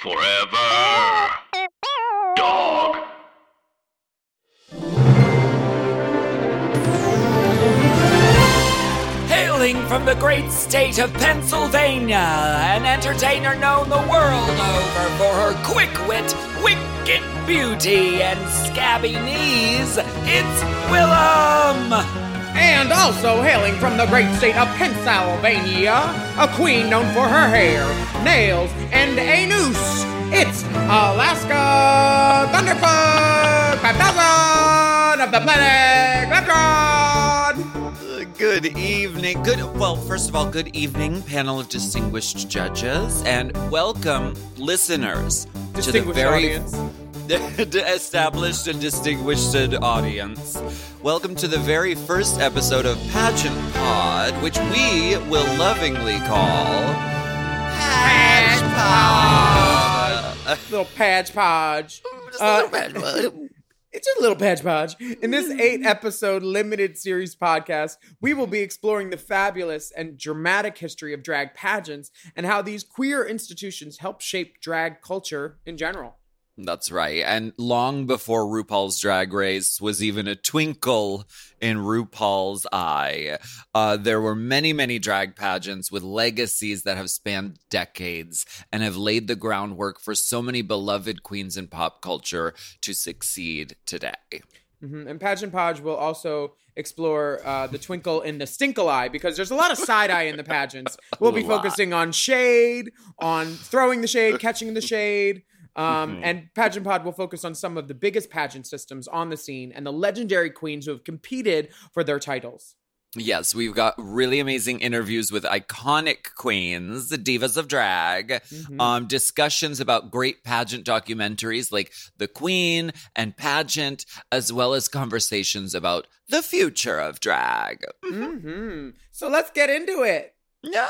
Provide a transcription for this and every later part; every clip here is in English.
Forever. Dog. Hailing from the great state of Pennsylvania, an entertainer known the world over for her quick wit, wicked beauty, and scabby knees, it's Willam! And also hailing from the great state of Pennsylvania, a queen known for her hair, nails, and a noose. It's Alaska Thunderfuck, 5000 of the planet Glamtron! Good evening. Good. Well, first of all, good evening, panel of distinguished judges, and welcome, listeners, to the very audience. established and distinguished audience. Welcome to the very first episode of Pageant Pod, which we will lovingly call Patch Pod. Little patch podge. Uh, It's a little patch podge. In this eight episode limited series podcast, we will be exploring the fabulous and dramatic history of drag pageants and how these queer institutions help shape drag culture in general. That's right. And long before RuPaul's Drag Race was even a twinkle in RuPaul's eye, uh, there were many, many drag pageants with legacies that have spanned decades and have laid the groundwork for so many beloved queens in pop culture to succeed today. Mhm. And Pageant Podge will also explore uh, the twinkle in the stinkle eye because there's a lot of side eye in the pageants. We'll be focusing on shade, on throwing the shade, catching the shade. Um, Mhm. And Pageant Pod will focus on some of the biggest pageant systems on the scene and the legendary queens who have competed for their titles. Yes, we've got really amazing interviews with iconic queens, the divas of drag, Mhm. um, discussions about great pageant documentaries like The Queen and Pageant, as well as conversations about the future of drag. hmm So let's get into it. No,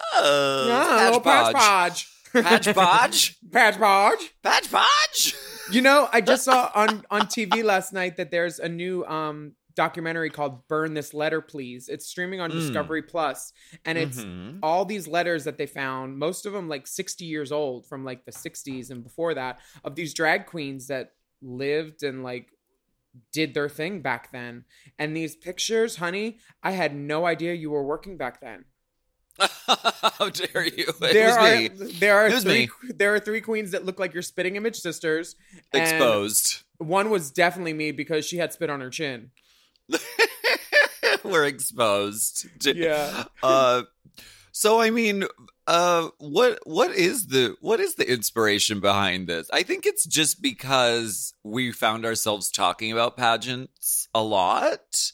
little Patch Podge. Patch Podge? Patch Podge. Patch Podge? You know, I just saw on on TV last night that there's a new um documentary called Burn This Letter Please. It's streaming on Mm. Discovery Plus and it's Mhm. all these letters that they found, most of them like 60 years old from like the 60s and before that of these drag queens that lived and like did their thing back then. And these pictures, honey, I had no idea you were working back then. How dare you? It there are me. there are three me. there are three queens that look like your spitting image sisters. Exposed. One was definitely me because she had spit on her chin. We're exposed. Yeah. Uh so I mean, uh what what is the what is the inspiration behind this? I think it's just because we found ourselves talking about pageants a lot.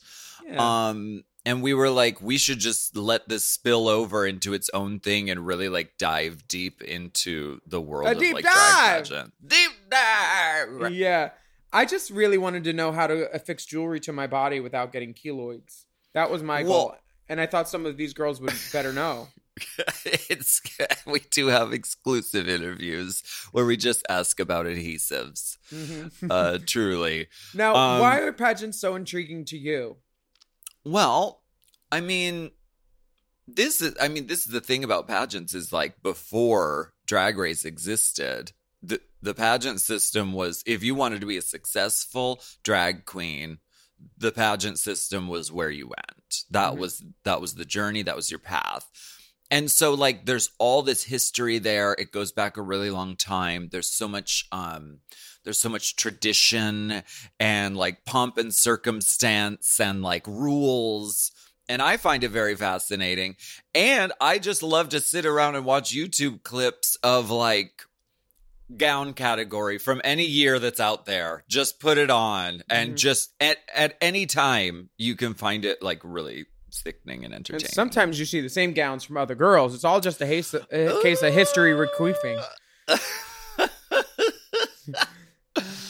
Yeah. Um and we were like we should just let this spill over into its own thing and really like dive deep into the world A of deep like dive! drag pageant. Deep dive. yeah. I just really wanted to know how to affix jewelry to my body without getting keloids. That was my goal. And I thought some of these girls would better know. it's we do have exclusive interviews where we just ask about adhesives. Mhm. Uh truly. now, um, why are pageants so intriguing to you? Well, I mean this is I mean this is the thing about pageants is like before drag race existed the the pageant system was if you wanted to be a successful drag queen the pageant system was where you went. That Mhm. was that was the journey that was your path. And so like there's all this history there. It goes back a really long time. There's so much um there's so much tradition and like pomp and circumstance and like rules and I find it very fascinating. And I just love to sit around and watch YouTube clips of like gown category from any year that's out there. Just put it on and Mhm. just at, at any time you can find it like really sickening and And entertaining. sometimes you see the same gowns from other girls. It's all just a, haste, a case of history requeefing.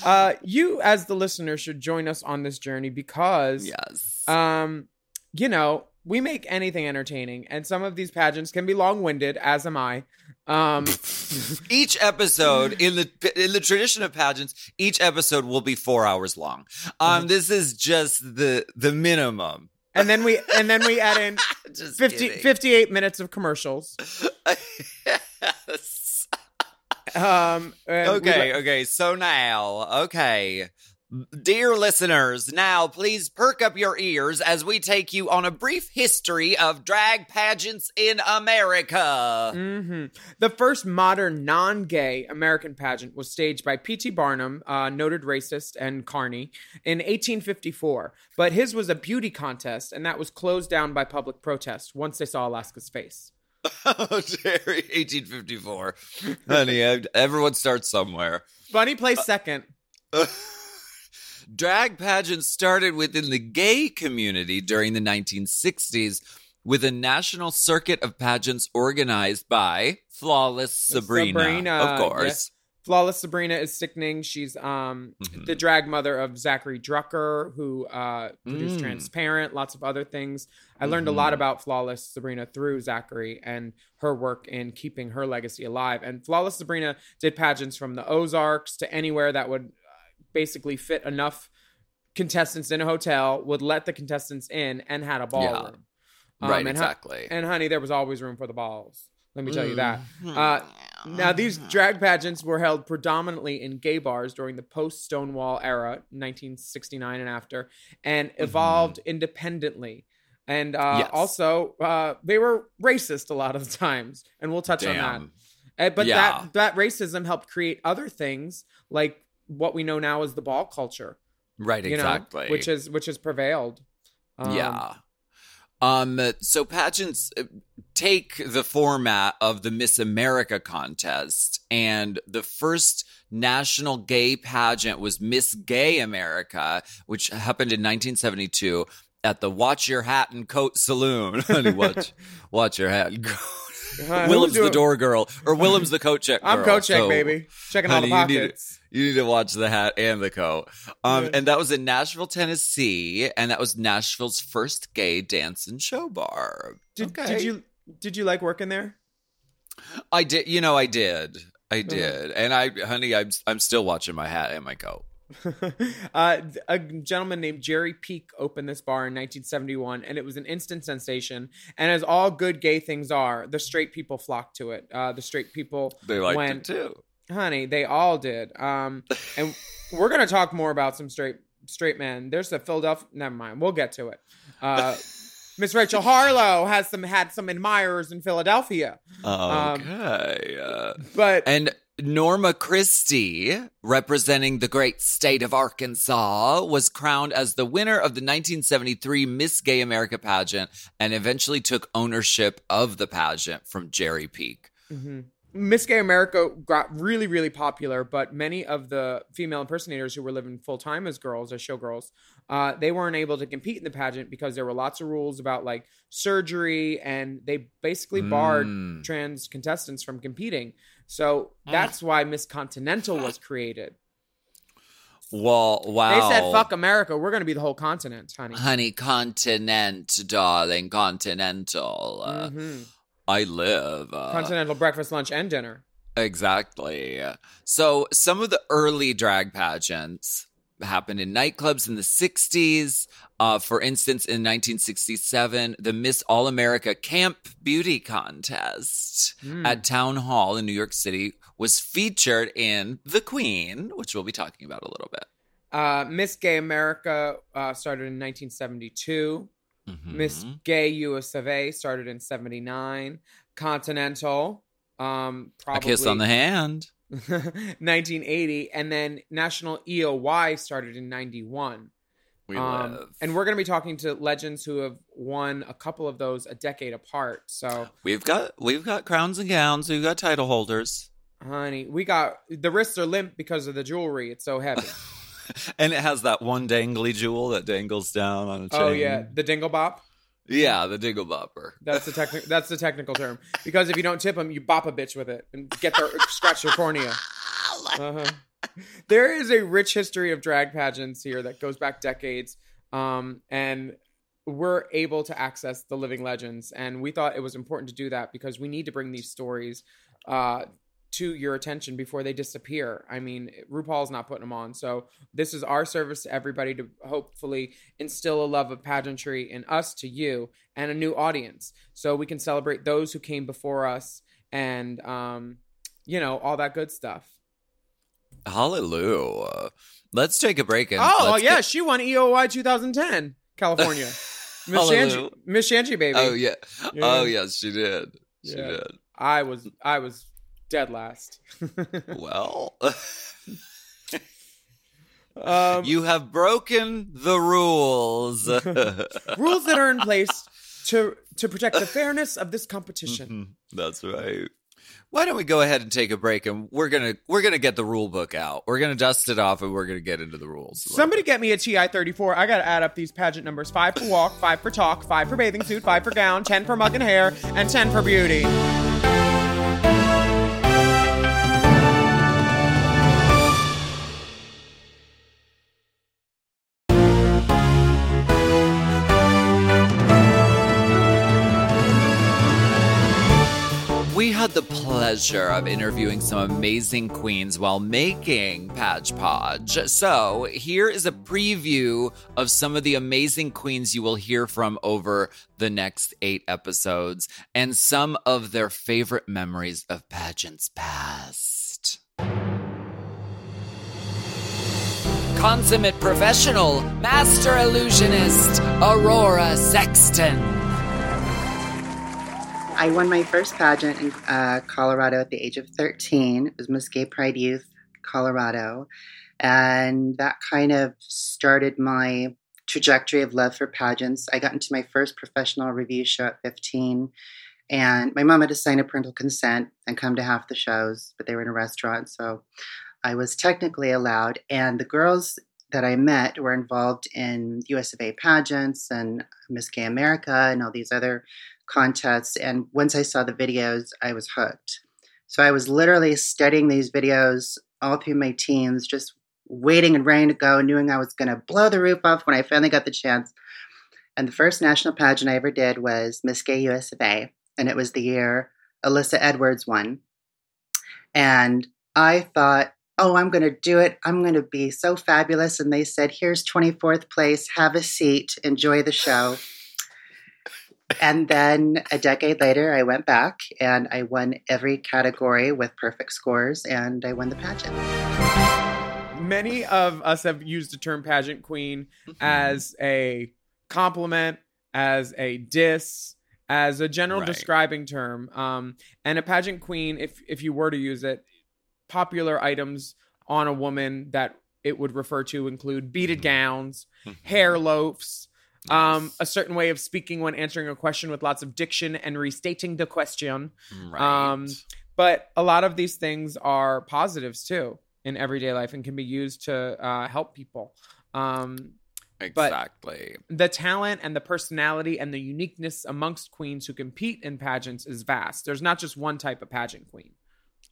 Uh, you, as the listener, should join us on this journey because yes. um you know we make anything entertaining and some of these pageants can be long-winded as am i um each episode in the in the tradition of pageants, each episode will be four hours long. Um, this is just the the minimum. and then we and then we add in Just 50, 58 minutes of commercials Yes. Um, Okay, li- okay. So now, okay. Dear listeners, now please perk up your ears as we take you on a brief history of drag pageants in America. Mhm. The first modern non-gay American pageant was staged by P.T. Barnum, uh, noted racist and carny, in 1854. But his was a beauty contest, and that was closed down by public protest once they saw Alaska's face. Oh, Jerry, 1854. Honey, I- everyone starts somewhere. Bunny placed uh, second. Drag pageants started within the gay community during the 1960s with a national circuit of pageants organized by Flawless Sabrina, Sabrina, of course. Flawless Sabrina is sickening. She's um Mhm. the drag mother of Zackary Drucker, who uh, produced Mm. Transparent, lots of other things. I learned a lot Mhm. about Flawless Sabrina through Zachary and her work in keeping her legacy alive. And Flawless Sabrina did pageants from the Ozarks to anywhere that would uh, basically fit enough contestants in a hotel, would let the contestants in, and had a ballroom. Um, right, and, hu- exactly. and honey, there was always room for the balls. Let me tell you that. Mhm. Uh, now, these drag pageants were held predominantly in gay bars during the post Stonewall era, 1969 and after, and evolved independently. And uh, Mm-hmm. Yes. also, uh, they were racist a lot of the times, and we'll touch on that. Uh, but Yeah. that that racism helped create other things like what we know now as the ball culture, Right, exactly. know, which is which has prevailed. Um, yeah. Um so pageants uh, take the format of the Miss America contest and the first national gay pageant was Miss Gay America which happened in 1972 at the Watch Your Hat and Coat Saloon. Honey, watch watch your hat and coat. Uh, who's Willam's the door girl or Willam's the coat check girl. I'm coat check, So, baby, checking all the honey, you need pockets. You need to watch the hat and the coat. Um, Yeah. and that was in Nashville, Tennessee, and that was Nashville's first gay dance and show bar. Did, Okay. did you did you like working there? I did. You know, I did. I Uh-huh. did. And I, honey, I'm I'm still watching my hat and my coat. uh, a gentleman named Jerry Peek opened this bar in 1971, and it was an instant sensation. And as all good gay things are, the straight people flocked to it. Uh, the straight people They liked went, it too. honey, they all did. Um, and we're gonna talk more about some straight straight men. There's a Philadelphia. Never mind, we'll get to it. Uh, Miss Rachel Harlow has some had some admirers in Philadelphia, Um, Okay. uh, but and Norma Kristie, representing the great state of Arkansas, was crowned as the winner of the 1973 Miss Gay America pageant and eventually took ownership of the pageant from Jerry Peek. Mhm. Miss Gay America got really, really popular, but many of the female impersonators who were living full time as girls, as showgirls, uh, they weren't able to compete in the pageant because there were lots of rules about like surgery, and they basically barred Mm. trans contestants from competing. So that's why Miss Continental was created. Well, wow. They said, "Fuck America, we're going to be the whole continent, honey." Honey, continent, darling, continental. Uh, Mhm. I live. Uh, Continental breakfast, lunch, and dinner. Exactly. So some of the early drag pageants happened in nightclubs in the 60s. Uh, for instance, in 1967, the Miss All America Camp Beauty Contest Mm. at Town Hall in New York City was featured in The Queen, which we'll be talking about a little bit. Uh, Miss Gay America uh, started in 1972. Miss Mhm. Gay US of A started in 79. Continental, um, A kiss on the hand. 1980. And then National EOY started in 91. We Um, live. and we're going to be talking to legends who have won a couple of those a decade apart. So, we've got we've got crowns and gowns. We've got title holders. honey, we got the wrists are limp because of the jewelry. It's so heavy. And it has that one dangly jewel that dangles down on a chain. oh, yeah. The dingle bop. Yeah, the Dingle Bopper. That's the technic. That's the technical term. Because if you don't tip them, you bop a bitch with it and get their scratch their cornea. Uh-huh. There is a rich history of drag pageants here that goes back decades, um, and we're able to access the living legends. And we thought it was important to do that because we need to bring these stories uh, to your attention before they disappear. I mean, RuPaul's not putting them on, so this is our service to everybody to hopefully instill a love of pageantry in us to you and a new audience, so we can celebrate those who came before us and um, you know, all that good stuff. Hallelujah. Let's take a break. And Oh, yeah, get- she won EOY 2010, California. Miss. Shanji, Miss Shanji, baby. Oh yeah. Yeah. Oh yes, she did. She Yeah. did. I was, I was dead last. Well, um, you have broken the rules. rules that are in place to to protect the fairness of this competition. Mhm. That's right. Why don't we go ahead and take a break and we're gonna we're gonna get the rule book out. We're gonna dust it off and we're gonna get into the rules. Somebody get me a TI 34. I got to add up these pageant numbers 5 for walk, 5 for talk, 5 for bathing suit, 5 for gown, 10 for mug and hair, and 10 for beauty. Pleasure of interviewing some amazing queens while making Padge Podge. So, here is a preview of some of the amazing queens you will hear from over the next eight episodes and some of their favorite memories of pageants past. Consummate professional, master illusionist, Aurora Sexton. I won my first pageant in uh, Colorado at the age of 13. It was Miss Gay Pride Youth Colorado. And that kind of started my trajectory of love for pageants. I got into my first professional review show at 15. And my mom had to sign a parental consent and come to half the shows, but they were in a restaurant. So I was technically allowed. And the girls that I met were involved in US of A pageants and Miss Gay America and all these other contests. And once I saw the videos, I was hooked. So I was literally studying these videos all through my teens, just waiting and ready to go, knowing I was going to blow the roof off when I finally got the chance. And the first national pageant I ever did was Miss Gay US of A. And it was the year Alyssa Edwards won. And I thought, oh, I'm going to do it. I'm going to be so fabulous. And they said, here's 24th place. Have a seat. Enjoy the show. And then a decade later, I went back and I won every category with perfect scores, and I won the pageant. Many of us have used the term pageant queen as a compliment, as a diss, as a general Right. describing term. Um, and a pageant queen, if if you were to use it, popular items on a woman that it would refer to include beaded gowns, hair loafs, um, a certain way of speaking when answering a question with lots of diction and restating the question. Right. Um, But a lot of these things are positives too in everyday life and can be used to uh, help people. Um, exactly. the talent and the personality and the uniqueness amongst queens who compete in pageants is vast. There's not just one type of pageant queen.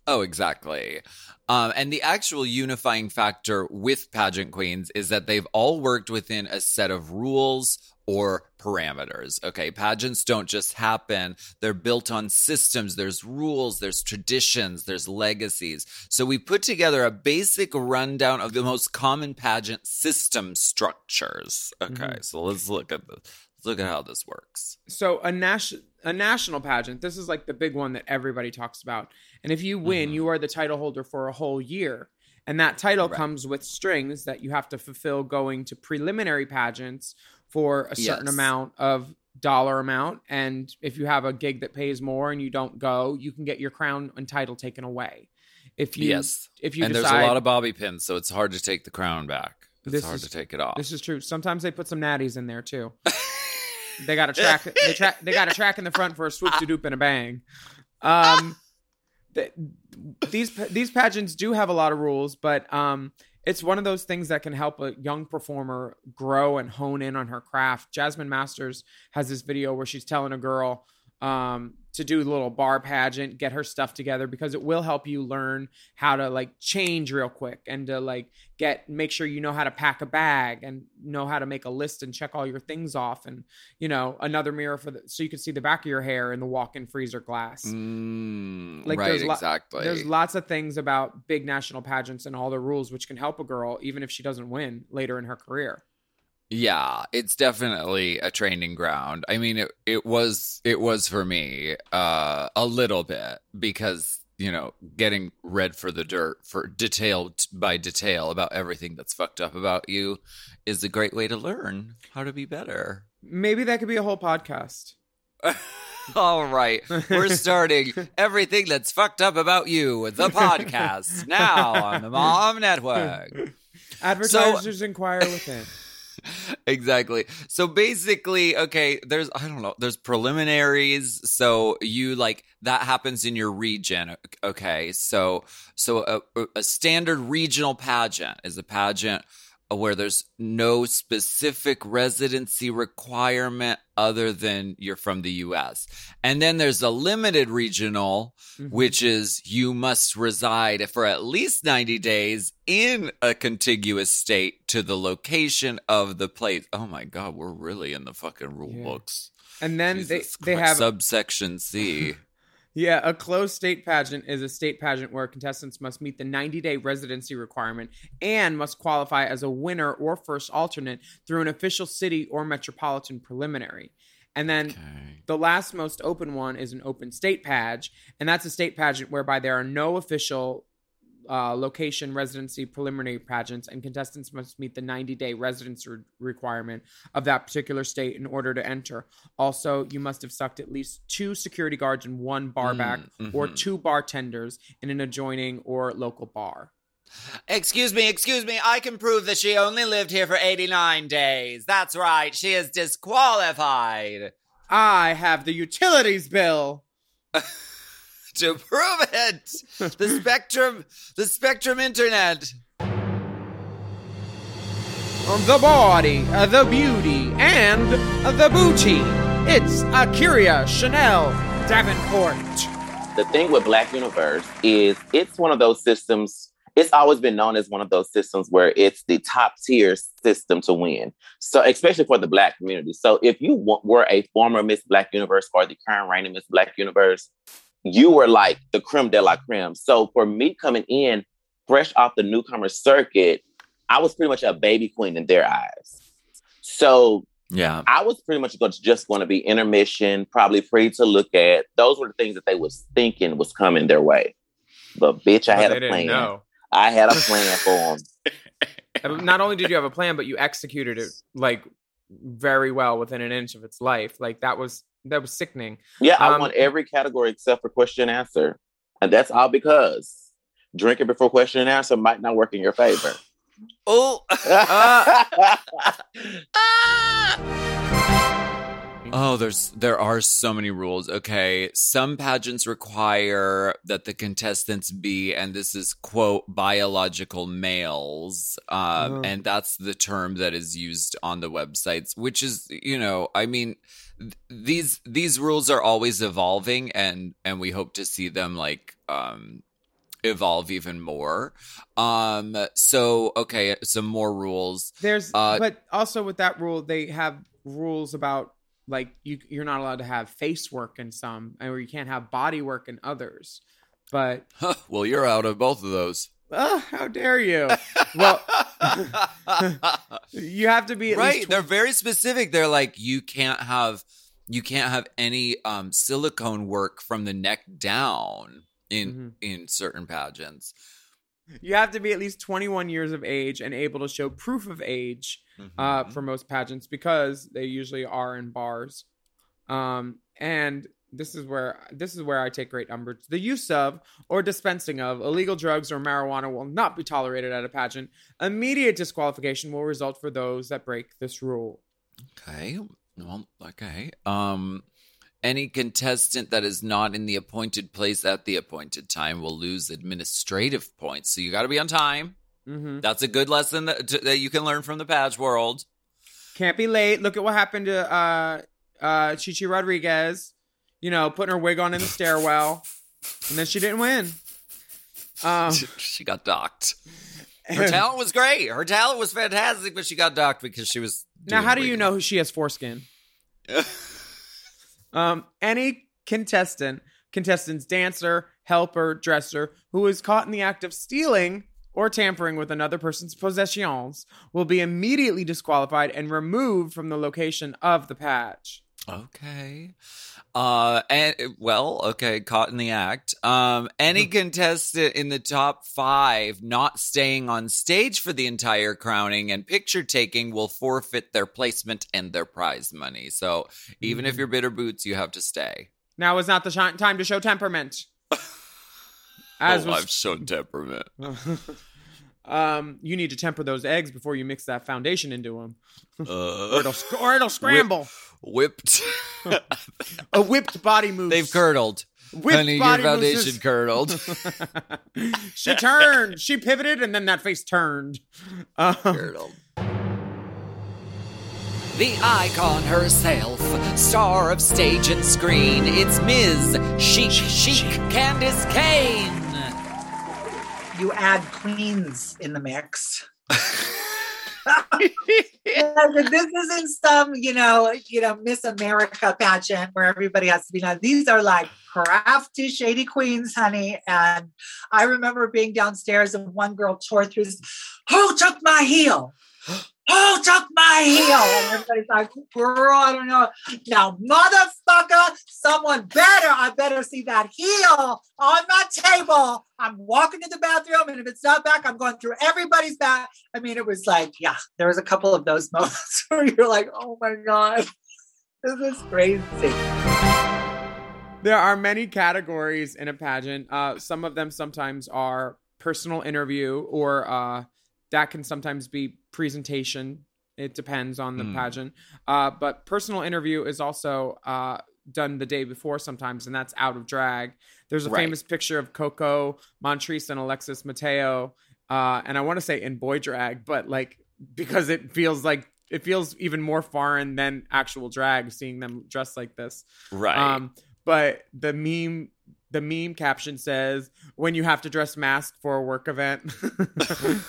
Oh, exactly. Um, and the actual unifying factor with pageant queens is that they've all worked within a set of rules or parameters. Okay. Pageants don't just happen. They're built on systems. There's rules, there's traditions, there's legacies. So we put together a basic rundown of the most common pageant system structures. Okay. Mhm. So let's look at this. Look at how this works. So a national a national pageant, this is like the big one that everybody talks about. And if you win, Mhm. you are the title holder for a whole year. And that title Right. comes with strings that you have to fulfill going to preliminary pageants for a certain Yes. amount of dollar amount. And if you have a gig that pays more and you don't go, you can get your crown and title taken away. If you yes. if you and decide, there's a lot of bobby pins, so it's hard to take the crown back. It's hard is- to take it off. This is true. Sometimes they put some natties in there too. they got a track. They. They got a track in the front for a swoop to doop and a bang. Um, th- these these pageants do have a lot of rules, but um, it's one of those things that can help a young performer grow and hone in on her craft. Jasmine Masters has this video where she's telling a girl um, to do a little bar pageant, get her stuff together because it will help you learn how to like change real quick and to like get make sure you know how to pack a bag and know how to make a list and check all your things off and you know another mirror for the so you can see the back of your hair in the walk-in freezer glass. Mm, Like, right, there's lo- exactly. There's lots of things about big national pageants and all the rules which can help a girl even if she doesn't win later in her career. Yeah, it's definitely a training ground. I mean, it, it was it was for me uh, a little bit because you know, getting read for the dirt for detail by detail about everything that's fucked up about you is a great way to learn how to be better. Maybe that could be a whole podcast. All right, we're starting everything that's fucked up about you, the podcast now on the Mom Network. Advertisers inquire within. exactly. So basically, okay, there's I don't know, there's preliminaries. So you like that happens in your region. Okay, so so a, a standard regional pageant is a pageant where there's no specific residency requirement other than you're from the US. And then there's a limited regional, Mhm. which is you must reside for at least 90 days in a contiguous state to the location of the place. Oh my God, we're really in the fucking rule Yeah. books. And then Jesus they they Christ. have subsection C. Yeah, a closed state pageant is a state pageant where contestants must meet the 90 day residency requirement and must qualify as a winner or first alternate through an official city or metropolitan preliminary. And then Okay. the last most open one is an open state page, and that's a state pageant whereby there are no official uh, location residency preliminary pageants, and contestants must meet the 90 day residency re- requirement of that particular state in order to enter. Also, you must have sucked at least two security guards and one barback Mm, or mhm. two bartenders in an adjoining or local bar. Excuse me, excuse me. I can prove that she only lived here for 89 days. That's right. She is disqualified. I have the utilities bill. To prove it, the Spectrum, the Spectrum Internet. the body, the beauty, and the booty. It's Akira Chanel Davenport. the thing with Black Universe is it's one of those systems. It's always been known as one of those systems where it's the top tier system to win. So, especially for the Black community. So, if you wa- were a former Miss Black Universe or the current reigning Miss Black Universe, you were like the creme de la creme. So, for me coming in fresh off the newcomer circuit, I was pretty much a baby queen in their eyes. So, Yeah. I was pretty much go- just going to be intermission, probably free to look at. Those were the things that they was thinking was coming their way. But bitch, I But had a plan. know. I had a plan for them. Not only did you have a plan, but you executed it like very well within an inch of its life. Like that was that was sickening. Yeah, I Um, won every category except for question and answer, and that's all because drinking before question and answer might not work in your favor. Oh. Oh, there's there are so many rules. Okay, some pageants require that the contestants be, and this is quote biological males, um, Oh. and that's the term that is used on the websites. Which is, you know, I mean, th- these these rules are always evolving, and and we hope to see them like um evolve even more. Um, so okay, some more rules. There's Uh, but also with that rule, they have rules about like you you're not allowed to have face work in some, or you can't have body work in others. But well, you're out of both of those. how dare you? Well, you have to be at right least they're very specific they're like you can't have you can't have any um silicone work from the neck down in Mhm. in certain pageants You have to be at least 21 years of age and able to show proof of age uh, Mhm. for most pageants because they usually are in bars. Um, and this is where this is where I take great umbrage. The use of or dispensing of illegal drugs or marijuana will not be tolerated at a pageant. Immediate disqualification will result for those that break this rule. okay well okay um any contestant that is not in the appointed place at the appointed time will lose administrative points so you got to be on time hmm that's a good lesson that, that you can learn from the patch world Can't be late. Look at what happened to uh, uh, Chichi Rodriguez. You know, putting her wig on in the stairwell, and then she didn't win. Um, she got docked her talent was great her talent was fantastic but she got docked because she was Now, how do you know she has foreskin? Um, any contestant, contestant's dancer, helper, dresser who is caught in the act of stealing or tampering with another person's possessions will be immediately disqualified and removed from the location of the patch. Okay. Uh and well, okay, caught in the act. Um any contestant in the top 5 not staying on stage for the entire crowning and picture taking will forfeit their placement and their prize money. So, even if Mhm. you're bitter boots, you have to stay. Now is not the shi- time to show temperament. As oh, was I've shown temperament. um, you need to temper those eggs before you mix that foundation into them, or Uh, it'll, or it'll scramble. Whipped. A whipped body moose. They've curdled. Whipped Honey, your foundation mooses. curdled. she turned. She pivoted, and then that face turned. Um, Curdled. The icon herself, star of stage and screen, it's Ms. Chic Chic Candice Kane. You add queens in the mix. This isn't some, you know, you know, Miss America pageant where everybody has to be nice. These are like crafty, shady queens, honey. And I remember being downstairs and one girl tore through this. Who took my heel? Who took my heel? And everybody's like, girl, I don't know. Now, motherfucker, someone better, I better see that heel on my table. I'm walking to the bathroom, and if it's not back, I'm going through everybody's back. I mean, it was like, yeah, there was a couple of those moments where you're like, oh my God, this is crazy. There are many categories in a pageant. Uh, some of them sometimes are personal interview, or uh, that can sometimes be presentation. It depends on the Mm. pageant. Uh, but personal interview is also uh, done the day before sometimes, and that's out of drag. There's a Right. famous picture of Coco Montrese and Alexis Mateo, uh, and I want to say in boy drag, but like because it feels like it feels even more foreign than actual drag seeing them dressed like this. Right. Um, but the meme the meme caption says when you have to dress mask for a work event.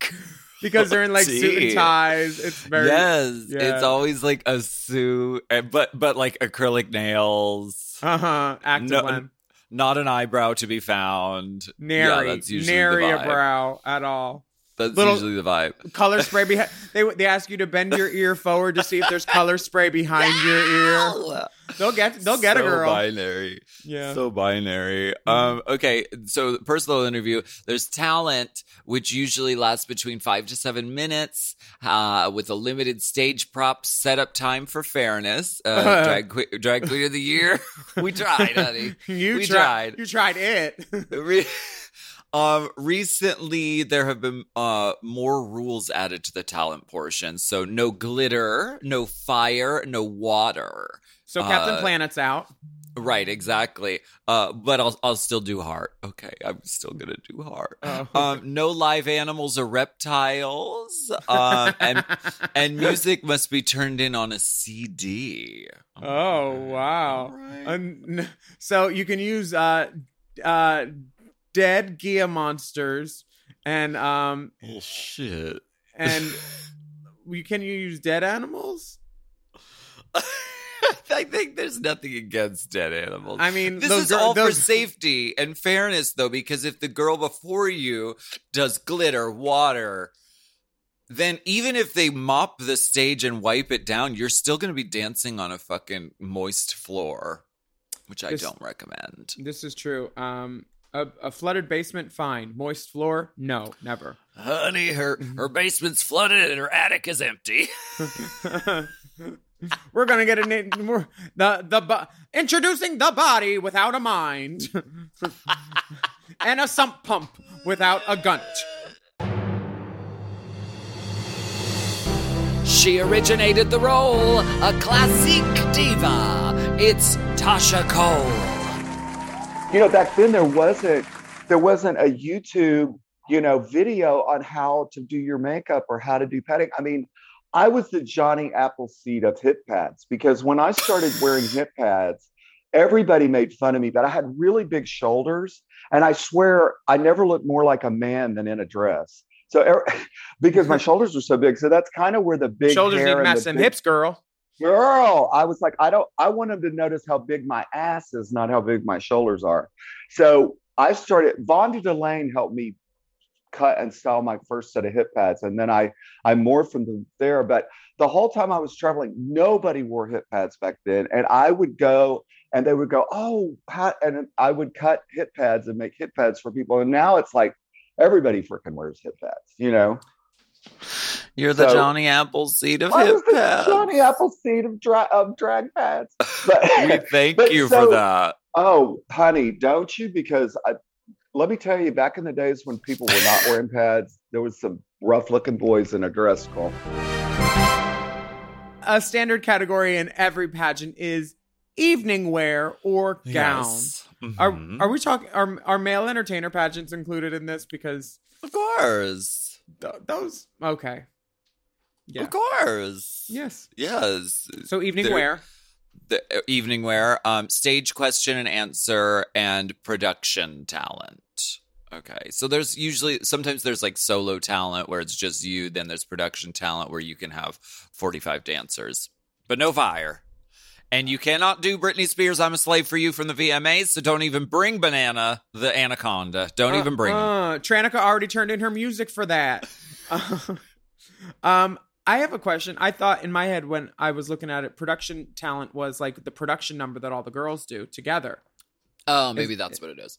because they're in like suit and ties. It's very yes, yeah. it's always like a suit, but but like acrylic nails, uh-huh. Active No, one. not an eyebrow to be found. Nary, yeah, nary a brow at all. That's Little- usually the vibe. Color spray behind. They they ask you to bend your ear forward to see if there's color spray behind your ear. They'll get they'll get a girl. So. Binary. Yeah. So binary. Um, okay, so the personal interview. There's talent, which usually lasts between five to seven minutes, uh, with a limited stage prop setup time for fairness. Uh, drag, que- drag queen of the year. we tried, honey. you we tried. tried. You tried it. Um, recently there have been uh more rules added to the talent portion. So no glitter, no fire, no water. so Captain Uh, Planet's out. Right, exactly. Uh, but I'll I'll still do heart. Okay, I'm still gonna do heart. Oh. Um, no live animals or reptiles. Um, and and music must be turned in on a CD. Oh wow! Alright. Un- so you can use uh uh dead Gila monsters and um Oh shit. and you can you use dead animals? I think there's nothing against dead animals. I mean, This those is all for safety and fairness, though, because if the girl before you does glitter, water, then even if they mop the stage and wipe it down, you're still going to be dancing on a fucking moist floor, which I This- don't recommend. This is true. Um, a, a flooded basement, fine. Moist floor, no, never. Honey, her her basement's flooded and her attic is empty. We're gonna get a name. The the bo- introducing the body without a mind, and a sump pump without a gunt. She originated the role, a classic diva. It's Tasha Kohl. You know back then there wasn't there wasn't a youtube you know video on how to do your makeup or how to do padding. I mean i was the johnny appleseed of hip pads because when i started wearing hip pads everybody made fun of me but i had really big shoulders and i swear i never looked more like a man than in a dress. So er- because my shoulders were so big. So that's kind of where the big Shoulders need to and match the them big- hips, girl. Girl i was like i don't i want them to notice how big my ass is not how big my shoulders are so i started vonda delane helped me cut and style my first set of hip pads, and then I I morphed from there. But the whole time I was traveling, nobody wore hip pads back then, and I would go and they would go, oh, how, and I would cut hip pads and make hip pads for people, and now it's like everybody freaking wears hip pads, you know. You're the So- Johnny Appleseed of I hip was the pads. Johnny Appleseed of, dra- of drag pads. But, we thank but you so- for that. Oh, honey, don't you? Because I, let me tell you, back in the days when people were not wearing pads, there was some rough-looking boys in a dress called. A standard category in every pageant is evening wear or gown. Yes. Are Mhm. are we talking? Are are male entertainer pageants included in this? Because of course. th- those okay. Yeah. Of course. Yes. Yes. So evening There- wear. the uh, evening wear, um, stage question and answer, and production talent. Okay, so there's usually sometimes there's like solo talent where it's just you. Then there's production talent where you can have 45 dancers, but no fire. And you cannot do Britney Spears "I'm a Slave for You" from the VMAs, so don't even bring Banana the Anaconda. Don't even bring Uh, Tranica already turned in her music for that. um, I have a question. I thought in my head when I was looking at it, production talent was like the production number that all the girls do together. Oh, maybe Is- that's what it is.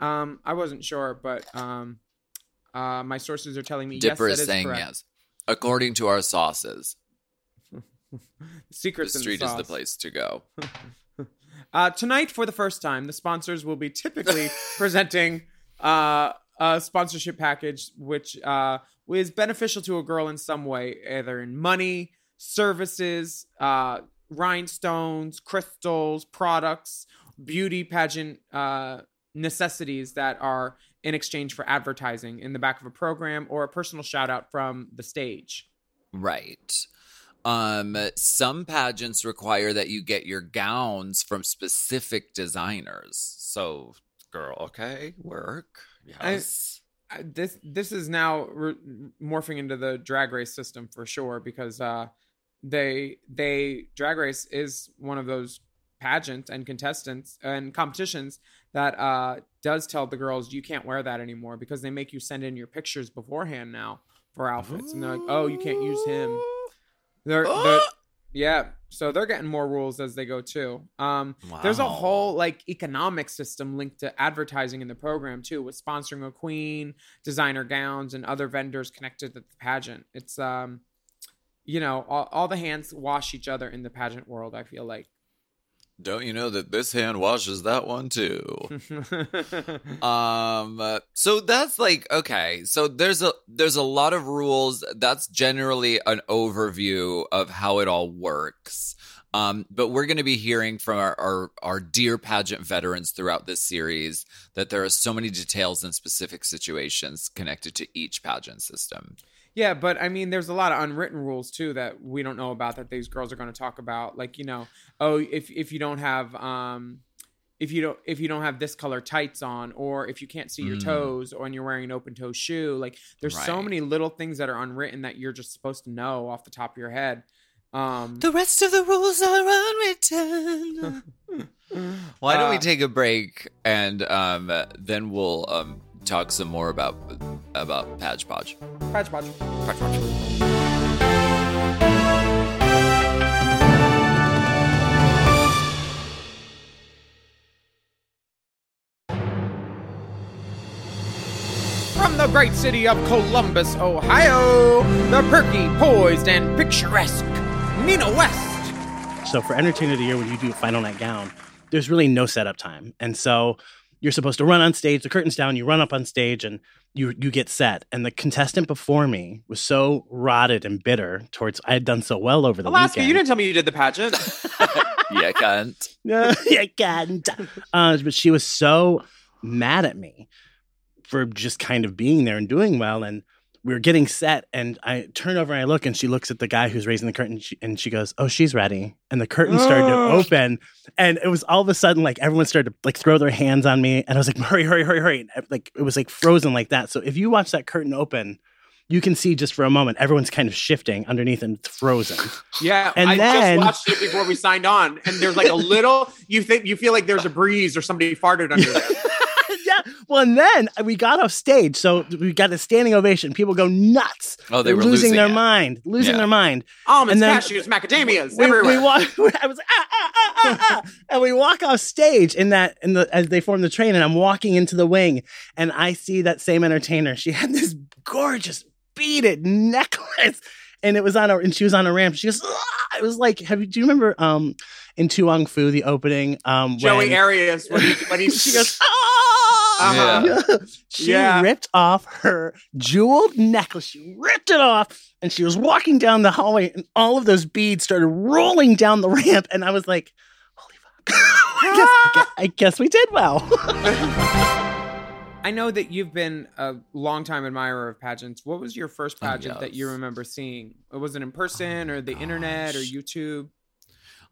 Um, I wasn't sure, but um, uh, my sources are telling me Dipper yes, is that saying correct. yes. According to our sauces, the Secrets in street is the place to go. Uh, tonight, for the first time, the sponsors will be typically presenting uh, a sponsorship package which uh, is beneficial to a girl in some way, either in money, services, uh, rhinestones, crystals, products, beauty pageant uh, necessities that are in exchange for advertising in the back of a program or a personal shout out from the stage. Right. Um, some pageants require that you get your gowns from specific designers. So, girl, okay, work. Yes. uh, this this is now re- morphing into the drag race system for sure because uh they they drag race is one of those pageants and contestants and competitions that uh does tell the girls you can't wear that anymore because they make you send in your pictures beforehand now for outfits. And they're like oh you can't use him. They're, they're yeah so they're getting more rules as they go too um there's a whole like economic system linked to advertising in the program too, with sponsoring a queen, designer gowns, and other vendors connected to the pageant. It's um, you know, all, all the hands wash each other in the pageant world. I feel like. Don't you know that this hand washes that one too? um so that's like okay. So there's a there's a lot of rules. That's generally an overview of how it all works. Um but we're going to be hearing from our, our our dear pageant veterans throughout this series that there are so many details and specific situations connected to each pageant system Yeah, but I mean, there's a lot of unwritten rules too that we don't know about that these girls are going to talk about. Like, you know, oh, if if you don't have um, if you don't if you don't have this color tights on, or if you can't see your Mm. toes, or when you're wearing an open toe shoe, like there's so many little things that are unwritten that you're just supposed to know off the top of your head. Um, the rest of the rules are unwritten why don't we Uh, take a break and um then we'll um talk some more about about Patch Podge. Patch Podge. Patch Podge. From the great city of Columbus, Ohio, the perky, poised, and picturesque Nina West. So for Entertainer of the Year, when you do final night gown, there's really no setup time, and so you're supposed to run on stage. The curtains down, you run up on stage, and you you get set. And the contestant before me was so rotted and bitter towards I had done so well over the Alaska, weekend. you didn't tell me you did the pageant. yeah, cunt. No, you can't. Uh, but she was so mad at me for just kind of being there and doing well. And we were getting set, and I turn over and I look, and she looks at the guy who's raising the curtain, and she, and she goes, "Oh, she's ready." And the curtain started to open, and it was all of a sudden like everyone started to like throw their hands on me, and I was like, "Hurry, hurry, hurry, hurry!" And, like it was like frozen like that. So if you watch that curtain open. You can see just for a moment, everyone's kind of shifting underneath and it's frozen. Yeah, And I then- just watched it before we signed on, and there's like a little. You think you feel like there's a breeze or somebody farted under there. yeah. Well, and then we got off stage, so we got a standing ovation. People go nuts. Oh, they They're were losing, losing their it. mind, losing Yeah. their mind. Almonds, And then- cashews, macadamias, We, everywhere. we walk. I was ah, ah, ah, ah, ah, and we walk off stage in that in the as they form the train, and I'm walking into the wing, and I see that same entertainer. She had this gorgeous beaded necklace, and it was on a and she was on a ramp. She goes, "Ah!" it was like, have you do you remember um in Tuong Fu the opening um Joey when- Arias when he, when he she goes, ah! Uh-huh. she Yeah. ripped off her jeweled necklace. She ripped it off, and she was walking down the hallway, and all of those beads started rolling down the ramp. And I was like, "Holy fuck!" I, guess, I, guess, I guess we did well. I know that you've been a longtime admirer of pageants. What was your first Oh, pageant that you remember seeing? Was it in person or the internet or. YouTube?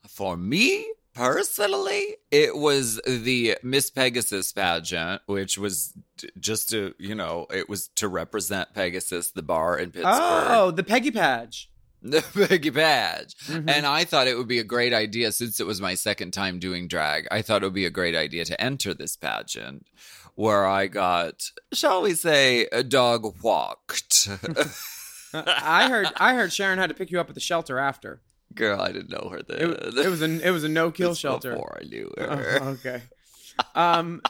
For me personally, it was the Miss Pegasus pageant, which was just to, you know, it was to represent Pegasus, the bar in Pittsburgh. Oh, the Peggy page The Peggy Badge. Mhm. And I thought it would be a great idea since it was my second time doing drag. I thought it would be a great idea to enter this pageant where I got, shall we say, a dog walked. I heard I heard Sharon had to pick you up at the shelter after. Girl, I didn't know her It, then. it was a it was a no kill shelter. Before I knew Oh, her. okay. Um.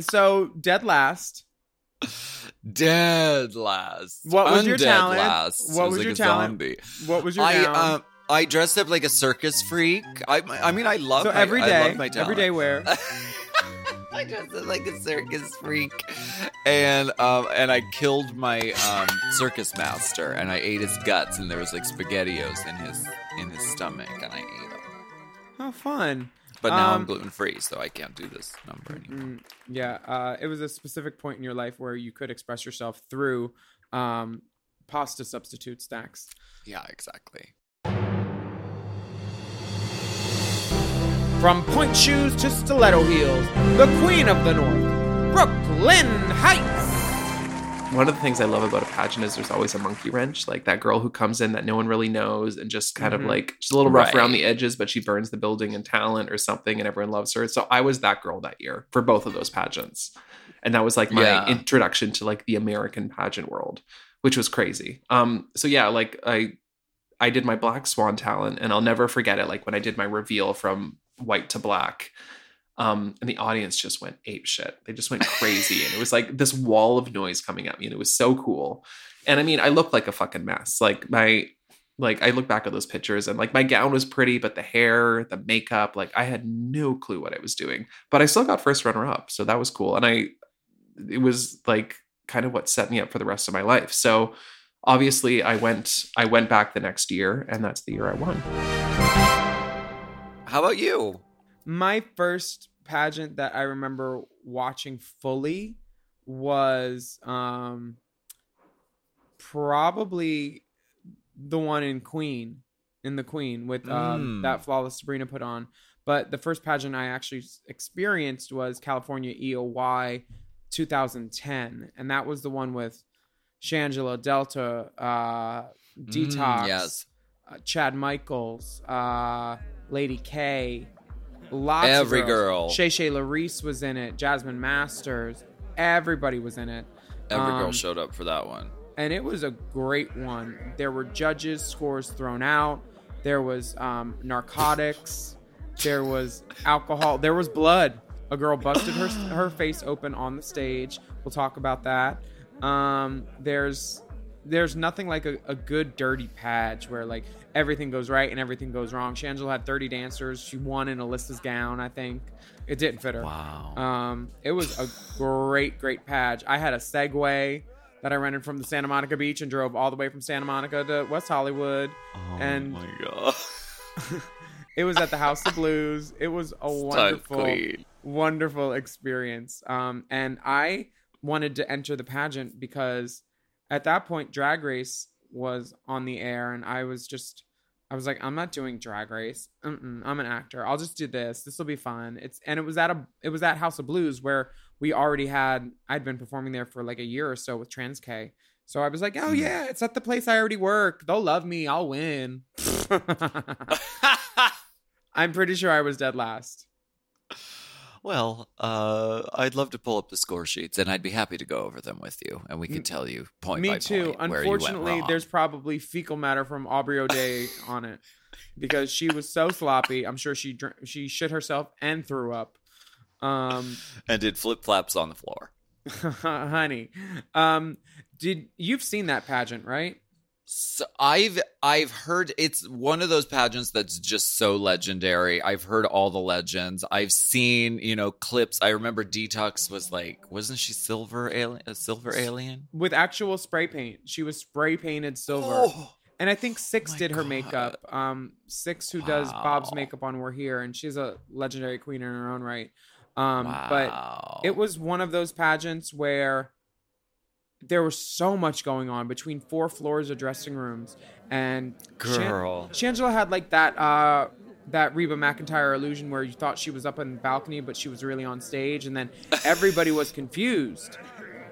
So dead last. Dead last. What was your Undead talent? Last. What I was your a talent? Zombie. What was your I um I dressed up like a circus freak. I I mean I love so my, every I day, love my talent. every day wear. I dressed up like a circus freak, and um, and I killed my um, circus master, and I ate his guts, and there was like spaghettios in his in his stomach, and I ate them. How fun. But now I'm Um, gluten free, so I can't do this number anymore. Mm, yeah, uh, it was a specific point in your life where you could express yourself through um, pasta substitute stacks. Yeah, exactly. From point shoes to stiletto heels, the queen of the north, Brooklyn Heights. One of the things I love about a pageant is there's always a monkey wrench, like that girl who comes in that no one really knows and just kind Mhm. of like she's a little rough around the edges, but she burns the building in talent or something, and everyone loves her. So I was that girl that year for both of those pageants, and that was like my Yeah. introduction to like the American pageant world, which was crazy. Um, so yeah, like I I did my Black Swan talent, and I'll never forget it. Like when I did my reveal from white to black, um, and the audience just went ape shit. They just went crazy, and it was like this wall of noise coming at me, and it was so cool. And I mean, I looked like a fucking mess. Like my, like I look back at those pictures, and like my gown was pretty, but the hair, the makeup, like I had no clue what I was doing. But I still got first runner up, so that was cool. And I, it was like kind of what set me up for the rest of my life. So obviously, I went, I went back the next year, and that's the year I won. How about you? My first pageant that I remember watching fully was um, probably the one in Queen, in the Queen with um, Mm. that flawless Sabrina put on. But the first pageant I actually experienced was California EOY 2010, and that was the one with Shangela Delta, uh, Detox, Mm, yes. uh, Chad Michaels, uh, Lady K, lots Every of girls. girl. Shay Shay Larice was in it. Jasmine Masters. Everybody was in it. Every girl Um, showed up for that one. and it was a great one. There were judges, scores thrown out. There was um, narcotics. There was alcohol. There was blood. A girl busted her her face open on the stage. We'll talk about that. Um, there's there's nothing like a, a good dirty patch where like everything goes right and everything goes wrong. Shangela had 30 dancers. She won in Alyssa's gown, I think. It didn't fit her. Wow. Um, it was a great, great patch. I had a Segway that I rented from the Santa Monica beach and drove all the way from Santa Monica to West Hollywood. oh and- my god. It was at the House of Blues. It was a wonderful, wonderful experience. Um, and I wanted to enter the pageant because at that point, Drag Race was on the air, and I was just, I was like, I'm not doing Drag Race. Mm-mm, I'm an actor. I'll just do this. This will be fun. It's and it was at a, it was at House of Blues where we already had, I'd been performing there for like a year or so with Trans K. So I was like, oh mm-hmm. yeah, it's at the place I already work. They'll love me. I'll win. I'm pretty sure I was dead last. Well, uh, I'd love to pull up the score sheets, and I'd be happy to go over them with you, and we can tell you point Me by too. point where you went Unfortunately, there's probably fecal matter from Aubrey O'Day on it because she was so sloppy. I'm sure she dr- she shit herself and threw up. Um, and did flip flaps on the floor. honey, um, did you've seen that pageant, right? So I've I've heard it's one of those pageants that's just so legendary. I've heard all the legends. I've seen you know clips. I remember Detox was like, wasn't she silver alien? A silver alien? With actual spray paint, she was spray painted silver. Oh, And I think Six did her God. makeup. Um, Six, who does Bob's makeup on We're Here, and she's a legendary queen in her own right. Um, but it was one of those pageants where there was so much going on between four floors of dressing rooms, and girl. Shangela had like that uh that Reba McEntire illusion where you thought she was up on the balcony, but she was really on stage, and then everybody was confused.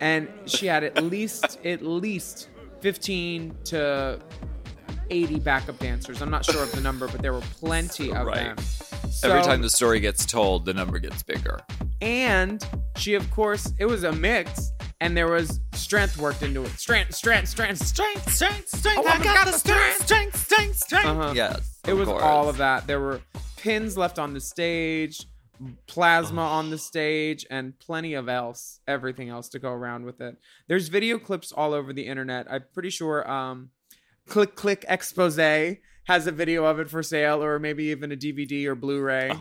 And she had at least at least fifteen to eighty backup dancers. I'm not sure of the number, but there were plenty of Right. them. Every time the story gets told, the number gets bigger. and she of course it was a mix and there was strength worked into it. Strength strength strength strength strength strength. Oh, I got the strength. strength strength strength uh-huh. Yes, it of was course. all of that. There were pins left on the stage plasma on the stage and plenty of else everything else to go around with it. There's video clips all over the internet. I'm pretty sure um click click expose has a video of it for sale or maybe even a dvd or blu-ray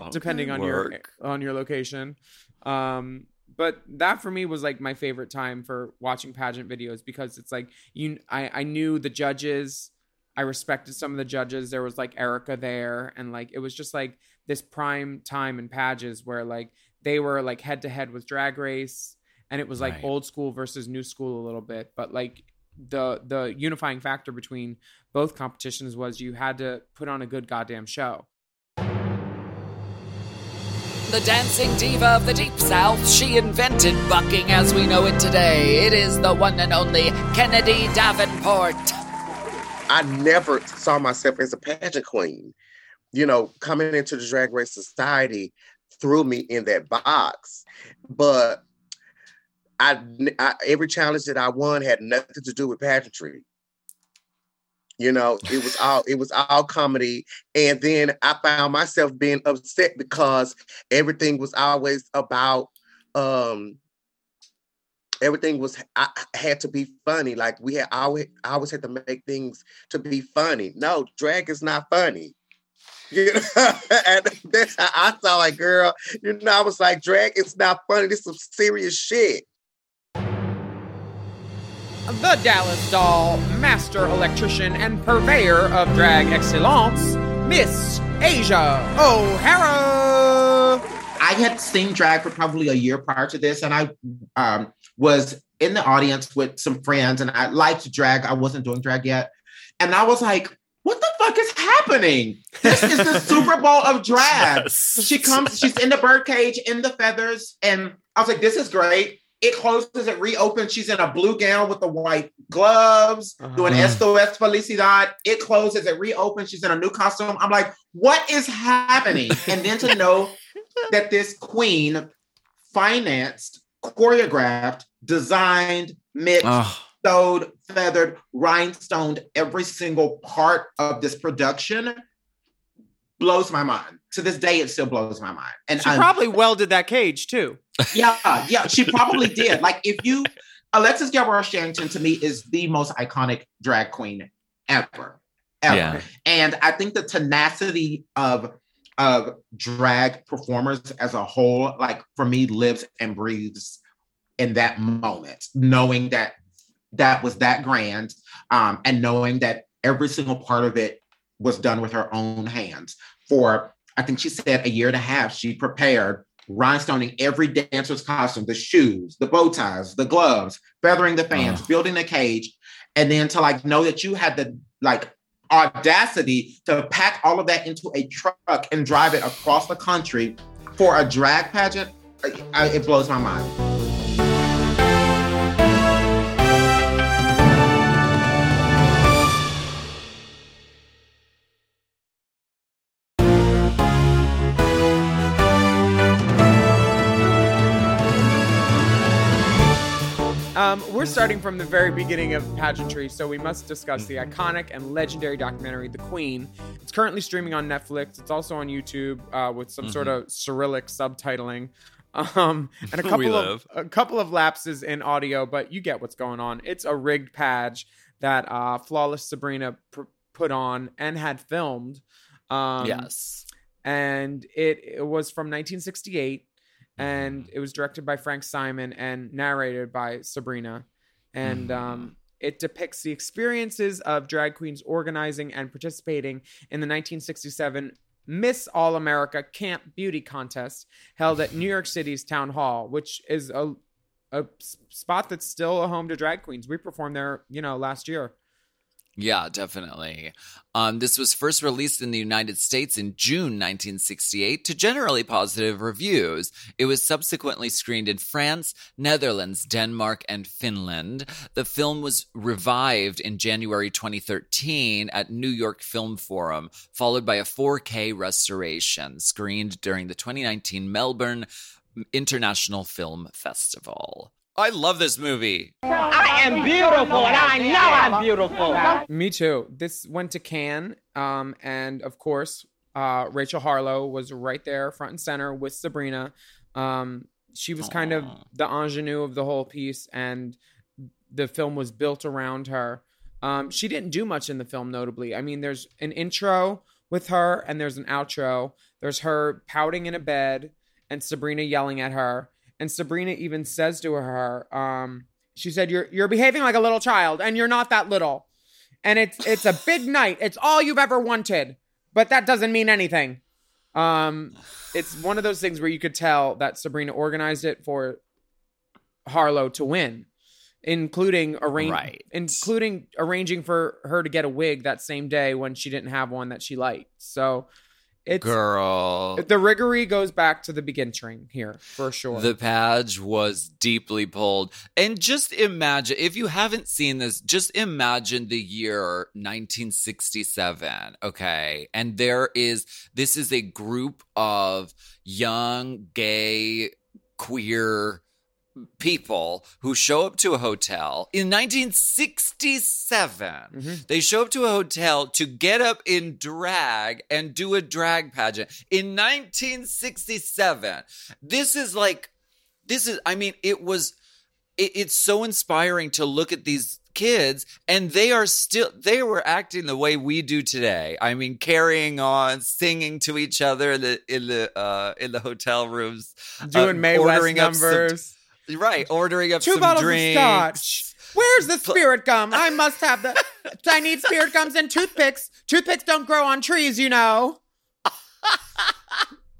Okay, depending on your on your location. Um, but that for me was like my favorite time for watching pageant videos because it's like you I, I knew the judges. I respected some of the judges. There was like Erica there, and like it was just like this prime time in pageants where like they were like head to head with Drag Race, and it was like Right. old school versus new school a little bit. But like the the unifying factor between both competitions was you had to put on a good goddamn show. The dancing diva of the deep south, she invented bucking as we know it today. It is the one and only Kennedy Davenport. I never saw myself as a pageant queen. You know, coming into the drag race society threw me in that box. But I, I every challenge that I won had nothing to do with pageantry. You know, it was all it was all comedy. And then I found myself being upset because everything was always about um everything was I, I had to be funny. Like we had always I always had to make things to be funny. No, drag is not funny. You know, and that's how I saw like, girl, you know, I was like, drag is not funny. This is some serious shit. The Dallas doll, master electrician, and purveyor of drag excellence, Miss Asia O'Hara. I had seen drag for probably a year prior to this, and I um, was in the audience with some friends, and I liked drag. I wasn't doing drag yet, and I was like, "What the fuck is happening? This is the Super Bowl of drag." She comes, she's in the birdcage in the feathers, and I was like, "This is great." It closes, it reopens. She's in a blue gown with the white gloves, doing Uh-huh. Esto es Felicidad. It closes, it reopens. She's in a new costume. I'm like, what is happening? And then to know that this queen financed, choreographed, designed, mixed, sewed, feathered, rhinestoned every single part of this production blows my mind. To this day, it still blows my mind. And She I'm- probably welded that cage too. yeah, yeah, she probably did. Like if you Alexis Gilbert Sherrington to me is the most iconic drag queen ever. Ever. Yeah. And I think the tenacity of of drag performers as a whole, like for me, lives and breathes in that moment, knowing that that was that grand, um, and knowing that every single part of it was done with her own hands. For I think she said a year and a half, she prepared rhinestoning every dancer's costume, the shoes, the bow ties, the gloves, feathering the fans, building the cage, and then to like know that you had the like audacity to pack all of that into a truck and drive it across the country for a drag pageant. It blows my mind. We're starting from the very beginning of pageantry, so we must discuss the iconic and legendary documentary, The Queen. It's currently streaming on Netflix. It's also on YouTube uh, with some sort of Cyrillic subtitling. Um, and a couple of a couple of lapses in audio, but you get what's going on. It's a rigged page that uh, Flawless Sabrina pr- put on and had filmed. Um, yes. and it, it was from 1968 Mm-hmm. And it was directed by frank simon and narrated by sabrina. And Mm-hmm. um, it depicts the experiences of drag queens organizing and participating in the 1967 miss all america camp beauty contest held at new york city's town hall which is a a spot that's still a home to drag queens. We performed there you know last year Yeah, definitely. Um, this was first released in the United States in June 1968 to generally positive reviews. It was subsequently screened in France, Netherlands, Denmark, and Finland. The film was revived in January 2013 at New York Film Forum, followed by a 4K restoration screened during the 2019 Melbourne International Film Festival. I love this movie. I am beautiful and I know I'm beautiful. Me too. This went to Cannes, um, and of course, uh, Rachel Harlow was right there, front and center with Sabrina. Um, she was kind of the ingenue of the whole piece, and the film was built around her. Um, she didn't do much in the film, notably. I mean, there's an intro with her, and there's an outro. There's her pouting in a bed, and Sabrina yelling at her. And Sabrina even says to her, um, she said, "You're you're behaving like a little child, and you're not that little." And it's it's a big night. It's all you've ever wanted, but that doesn't mean anything. Um, it's one of those things where you could tell that Sabrina organized it for Harlow to win, including arrange, Right. including arranging for her to get a wig that same day when she didn't have one that she liked. So it's Girl. the riggery goes back to the beginning here for sure. The page was deeply pulled. And just imagine, if you haven't seen this, just imagine the year 1967. Okay. And there is, this is a group of young, gay, queer people who show up to a hotel in 1967. Mhm. They show up to a hotel to get up in drag and do a drag pageant in 1967. This is like, this is, I mean, it was, it, it's so inspiring to look at these kids and they are still, they were acting the way we do today. I mean, carrying on, singing to each other in the, in the, uh, in the hotel rooms, Doing uh, Mae West ordering some- numbers. Right. Ordering up Two some bottles drinks. of scotch. Where's the spirit gum? I must have the. I need spirit gums and toothpicks. Toothpicks don't grow on trees, you know.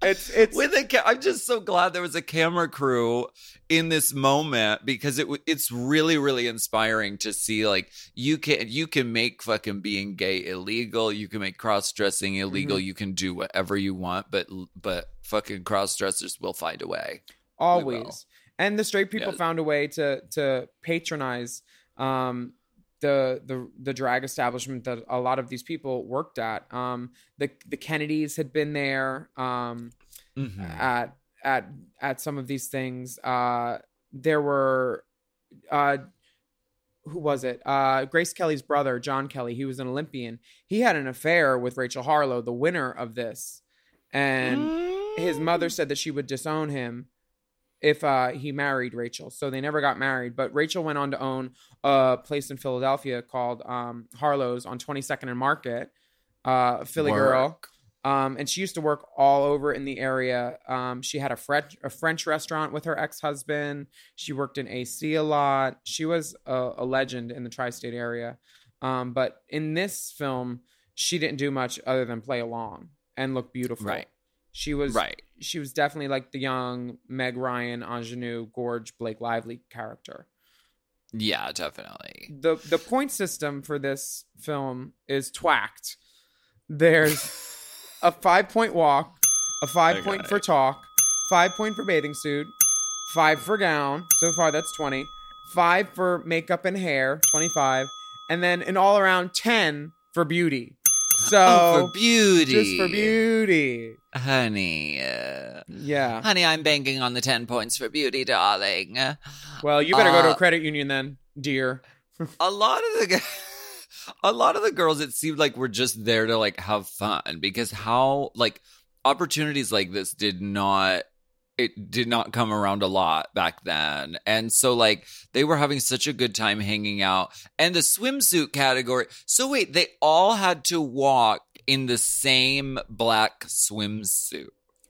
It's it's with a ca- I'm just so glad there was a camera crew in this moment because it it's really really inspiring to see like you can you can make fucking being gay illegal, you can make cross dressing illegal, Mm-hmm. you can do whatever you want, but but fucking cross dressers will find a way. always and the straight people Yeah. found a way to to patronize um the the the drag establishment that a lot of these people worked at. Um the the kennedys had been there um Mhm. at at at some of these things. Uh there were uh who was it? Uh grace kelly's brother john kelly he was an olympian. He had an affair with rachel harlow the winner of this. And his mother said that she would disown him if uh, he married Rachel. So they never got married. But Rachel went on to own a place in Philadelphia called um, Harlow's on 22nd and Market, uh, Philly girl. Um, and she used to work all over in the area. Um, she had a French a French restaurant with her ex husband. She worked in AC a lot. She was a, a legend in the tri state area. Um, but in this film, she didn't do much other than play along and look beautiful. Right. She was Right. She was definitely like the young Meg Ryan ingenue, Gorge Blake Lively character. Yeah, definitely. the The point system for this film is twacked. There's a five point walk, a five point for talk, five point for bathing suit, five for gown. So far, that's twenty. Five for makeup and hair, twenty five, and then an all around ten for beauty. So Oh, for beauty. just for beauty. Honey. uh, Yeah. honey, I'm banking on the 10 points for beauty, darling. Well, you better go to Uh, a credit union then. dear. a lot of the a lot of the girls it seemed like were just there to like have fun because how like opportunities like this did not it did not come around a lot back then and so like they were having such a good time hanging out and the swimsuit category so wait they all had to walk in the same black swimsuit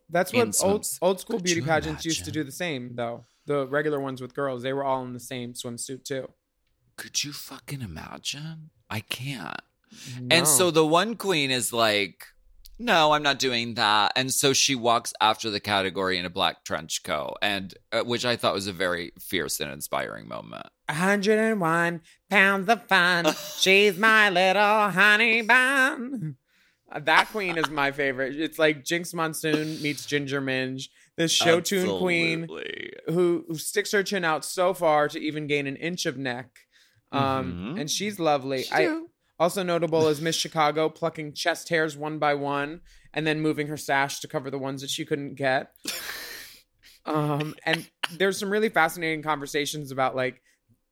That's In what old swims- old school Could beauty you pageants used to do the same though. The regular ones with girls, they were all in the same swimsuit too. could you fucking imagine i can't No. And so the one queen is like, no, I'm not doing that. And so she walks after the category in a black trench coat, and uh, which I thought was a very fierce and inspiring moment. 101 pounds of fun. She's my little honey bun. That queen is my favorite. It's like Jinkx Monsoon meets Ginger Minj. This show tune queen who, who sticks her chin out so far to even gain an inch of neck. Um, Mhm. And she's lovely. I, also notable is Miss Chicago plucking chest hairs one by one and then moving her sash to cover the ones that she couldn't get. Um, and there's some really fascinating conversations about like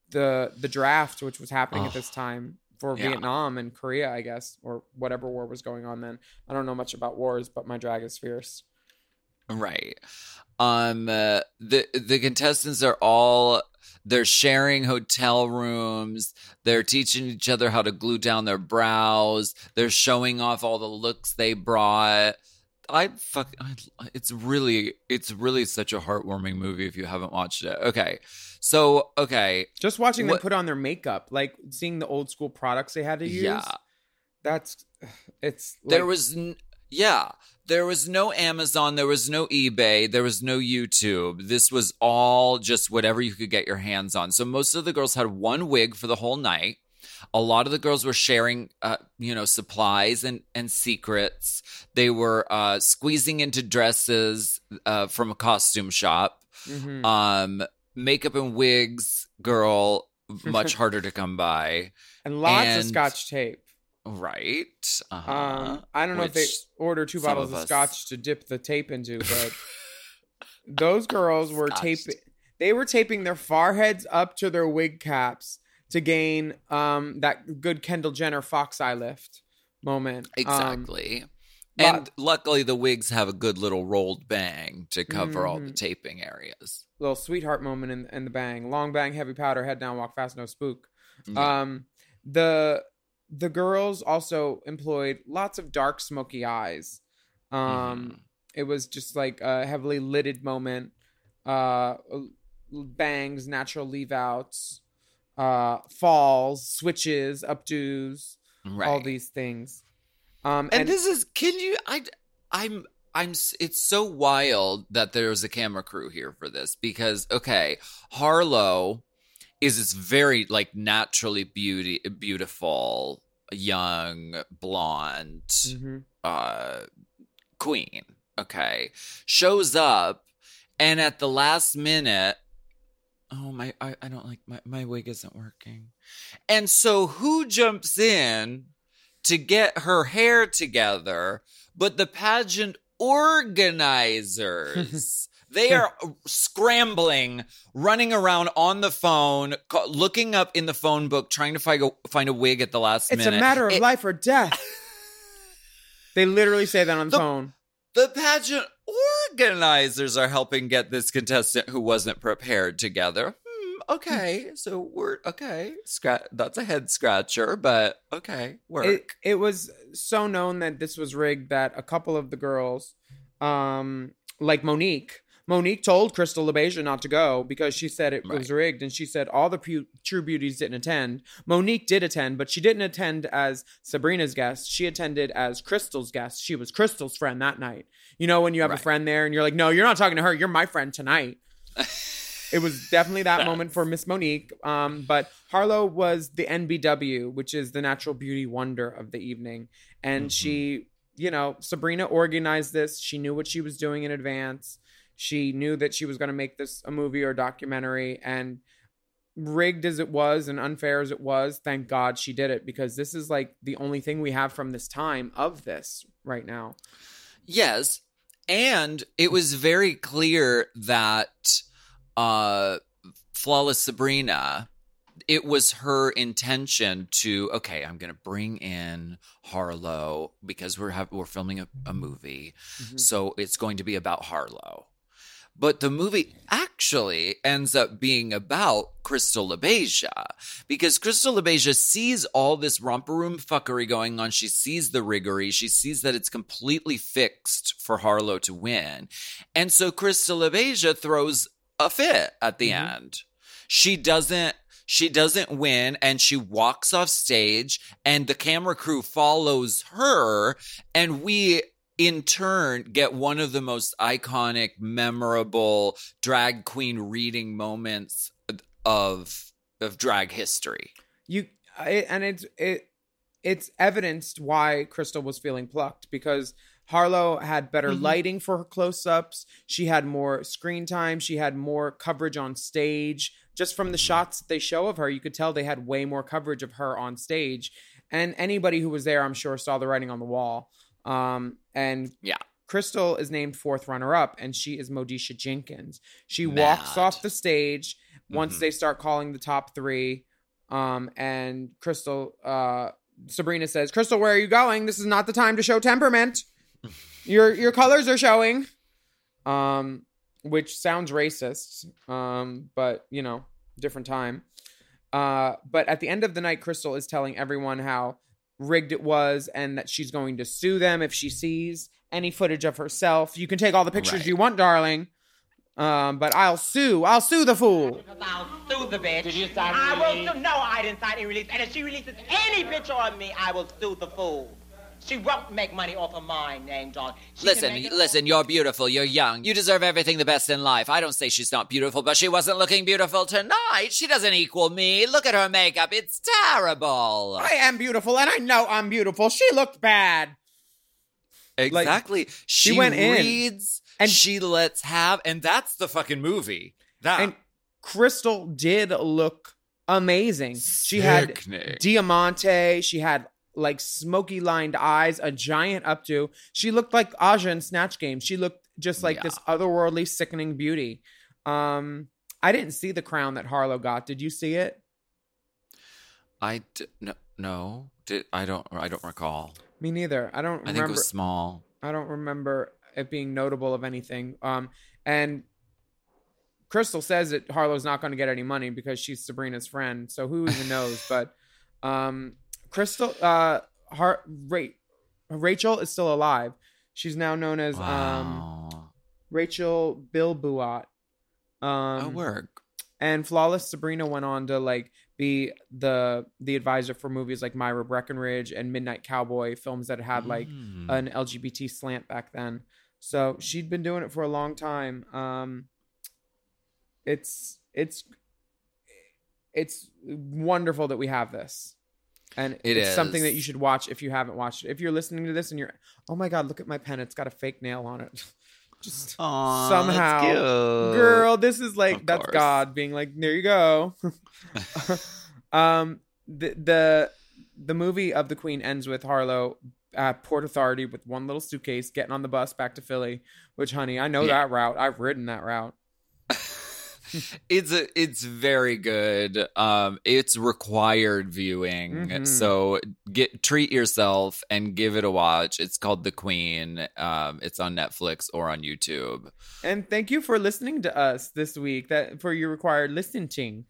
the the draft, which was happening at Oh, this time for yeah. Vietnam and Korea, I guess, or whatever war was going on then. I don't know much about wars, but my drag is fierce. Right. Um uh, the the contestants are all they're sharing hotel rooms. They're teaching each other how to glue down their brows. They're showing off all the looks they brought. I fuck I, it's really it's really such a heartwarming movie if you haven't watched it. Okay. So, okay. Just watching them put on their makeup, like seeing the old school products they had to use. Yeah. That's it's there was n- yeah there was no amazon there was no ebay there was no youtube. This was all just whatever you could get your hands on. So most of the girls had one wig for the whole night. A lot of the girls were sharing uh, you know supplies and and secrets. They were uh squeezing into dresses uh from a costume shop. Mhm. um makeup and wigs girl much harder to come by. And lots of scotch tape. Right uh-huh. Um, I don't know if they Which order two bottles of of, scotch to dip the tape into, but those girls were taping. They were taping their foreheads up to their wig caps to gain um that good Kendall Jenner fox eye lift moment. Um, Exactly. lot- and luckily, the wigs have a good little rolled bang to cover all the Mhm. taping areas. little sweetheart moment in, in the bang. Long bang, heavy powder, head down, walk fast, no spook. Yeah. Um, the the girls also employed lots of dark, smoky eyes. Um, Mm-hmm. it was just like a heavily lidded moment. Uh, bangs, natural leave outs, uh, falls, switches, updos—all these things. Um, and, this is can you i i'm i'm it's so wild that there's a camera crew here for this because okay harlow is this very like naturally beauty beautiful young blonde Mhm. uh queen okay shows up and at the last minute oh my i, I don't like my, my wig isn't working and so who jumps in to get her hair together but the pageant organizers they are scrambling running around on the phone looking up in the phone book trying to find a, find a wig at the last It's minute It's a matter of It- life or death. they literally say that on the, The- phone. the pageant organizers are helping get this contestant who wasn't prepared together. Hmm, okay, so we're okay. Scratch. That's a head scratcher, but okay, work. It, it was so known that this was rigged that a couple of the girls, um, like Monique, Monique told Crystal LaBeija not to go because she said it was rigged, and she said all the pu- true beauties didn't attend. Monique did attend, but she didn't attend as Sabrina's guest. She attended as Crystal's guest. She was Crystal's friend that night. You know when you have a friend there, and you're like, no, you're not talking to her. You're my friend tonight. it was definitely that moment for Miss Monique. Um, but Harlow was the NBW, which is the natural beauty wonder of the evening. And she, you know, Sabrina organized this. She knew what she was doing in advance. She knew that she was going to make this a movie or documentary. And rigged as it was and unfair as it was, thank God she did it because this is like the only thing we have from this time of this right now. Yes. And it was very clear that uh Flawless Sabrina it was her intention to okay, I'm going to bring in Harlow because we're have, we're filming a, a movie, Mhm. so it's going to be about Harlow. But the movie actually ends up being about Crystal LaBeija because Crystal LaBeija sees all this romper room fuckery going on. She sees the riggery. She sees that it's completely fixed for Harlow to win. And so Crystal LaBeija throws a fit at the mm-hmm. end. She doesn't she doesn't win and she walks off stage and the camera crew follows her and we in turn get one of the most iconic memorable drag queen reading moments of of drag history you I, and it's it it's evidenced why Crystal was feeling plucked because Harlow had better Mhm. lighting for her close-ups. She had more screen time. She had more coverage on stage. Just from the shots that they show of her, you could tell they had way more coverage of her on stage. And anybody who was there, I'm sure, saw the writing on the wall. Um, and yeah, Crystal is named fourth runner-up, and she is Modisha Jenkins. She walks off the stage once Mhm. they start calling the top three. Um, and Crystal, uh, Sabrina says, "Crystal, where are you going? This is not the time to show temperament. Your your colors are showing." Um, which sounds racist. Um, but you know, different time. Uh, but at the end of the night, Crystal is telling everyone how rigged it was and that she's going to sue them if she sees any footage of herself. You can take all the pictures Right. you want, darling. Um, but I'll sue. I'll sue the fool. I'll sue the bitch. Did you sign I will sue. No, I didn't sign any release. And if she releases any picture of me, I will sue the fool. She won't make money off of my name, John. She Listen, listen, you're beautiful, you're young. You deserve everything the best in life. I don't say she's not beautiful, but she wasn't looking beautiful tonight. She doesn't equal me. Look at her makeup. It's terrible. I am beautiful, and I know I'm beautiful. She looked bad. exactly she, she went in, and she lets have and that's the fucking movie that And Crystal did look amazing. She had diamante. She had like smoky lined eyes, a giant updo. She looked like Aja in Snatch Game. She looked just like this otherworldly, sickening beauty. Um, I didn't see the crown that Harlow got. Did you see it? i d- no, no did i don't i don't recall Me neither. I don't i think remember. it was small I don't remember it being notable of anything. Um, and Crystal says that Harlow's not going to get any money because she's Sabrina's friend. So who even knows? but um, Crystal, uh, Har- Ra- Rachel is still alive. She's now known as um, Rachel Bilbuat. Um, oh work and flawless sabrina went on to like be the the advisor for movies like myra breckinridge and midnight cowboy films that had like Mm. an lgbt slant back then so she'd been doing it for a long time um it's it's it's wonderful that we have this and It it's something that you should watch if you haven't watched it. If you're listening to this and you're oh my god look at my pen. It's got a fake nail on it. Just Aw, that's somehow. girl this is like Of that's course. god being like there you go. Um the the the movie of the queen ends with harlow at port authority with one little suitcase getting on the bus back to philly which honey i know Yeah. that route. I've ridden that route it's a it's very good. Um it's required viewing. Mhm. so get treat yourself and give it a watch. It's called the queen. Um it's on netflix or on youtube. And thank you for listening to us this week that for your required listening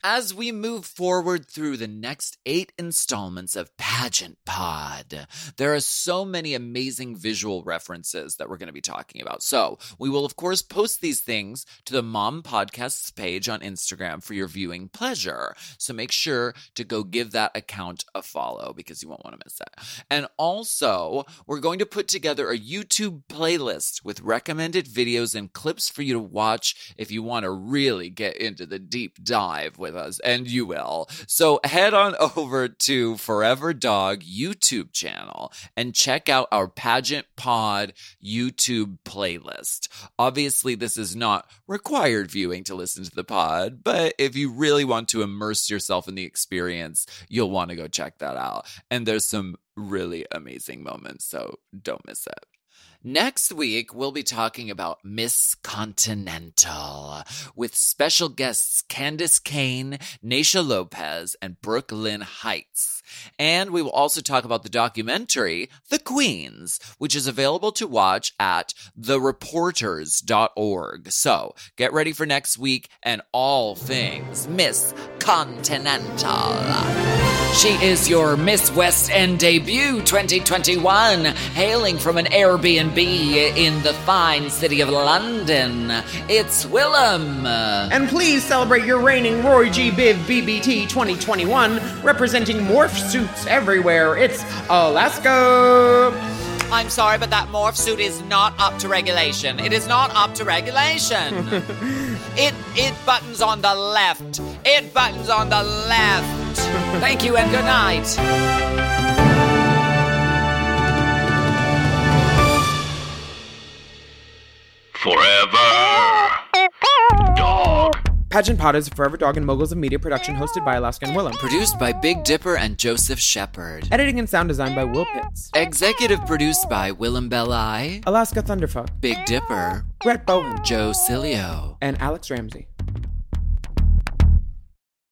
as we move forward through the next eight installments of Pageant Pod, there are so many amazing visual references that we're going to be talking about. So, we will, of course, post these things to the Mom Podcasts page on Instagram for your viewing pleasure. So, make sure to go give that account a follow because you won't want to miss it. And also, we're going to put together a YouTube playlist with recommended videos and clips for you to watch if you want to really get into the deep dive with us, and you will. So head on over to Forever Dog YouTube channel and check out our Pageant Pod YouTube playlist. Obviously, this is not required viewing to listen to the pod, but if you really want to immerse yourself in the experience, you'll want to go check that out. And there's some really amazing moments, so don't miss it. Next week, we'll be talking about Miss Continental with special guests Candice Kane, Naysha Lopez, and Brooklyn Heights. And we will also talk about the documentary, The Queens, which is available to watch at thereporters.org. So get ready for next week and all things Miss Continental. She is your Miss West End debut 2021, hailing from an Airbnb in the fine city of London. It's Willam. And please celebrate your reigning Roy G. Biv BBT 2021, representing morph suits everywhere. It's Alaska. I'm sorry, but that morph suit is not up to regulation. It is not up to regulation. it it buttons on the left. It buttons on the left. Thank you and good night. Forever. Dog. Pageant Pod is a Forever Dog and Moguls of Media production hosted by Alaska and Willam. Produced by Big Dipper and Joseph Shepard. Editing and sound design by Will Pitts. Executive produced by Willam Belli, Alaska Thunderfuck. Big Dipper, Brett Bowen. Joe Cilio. And Alex Ramsey.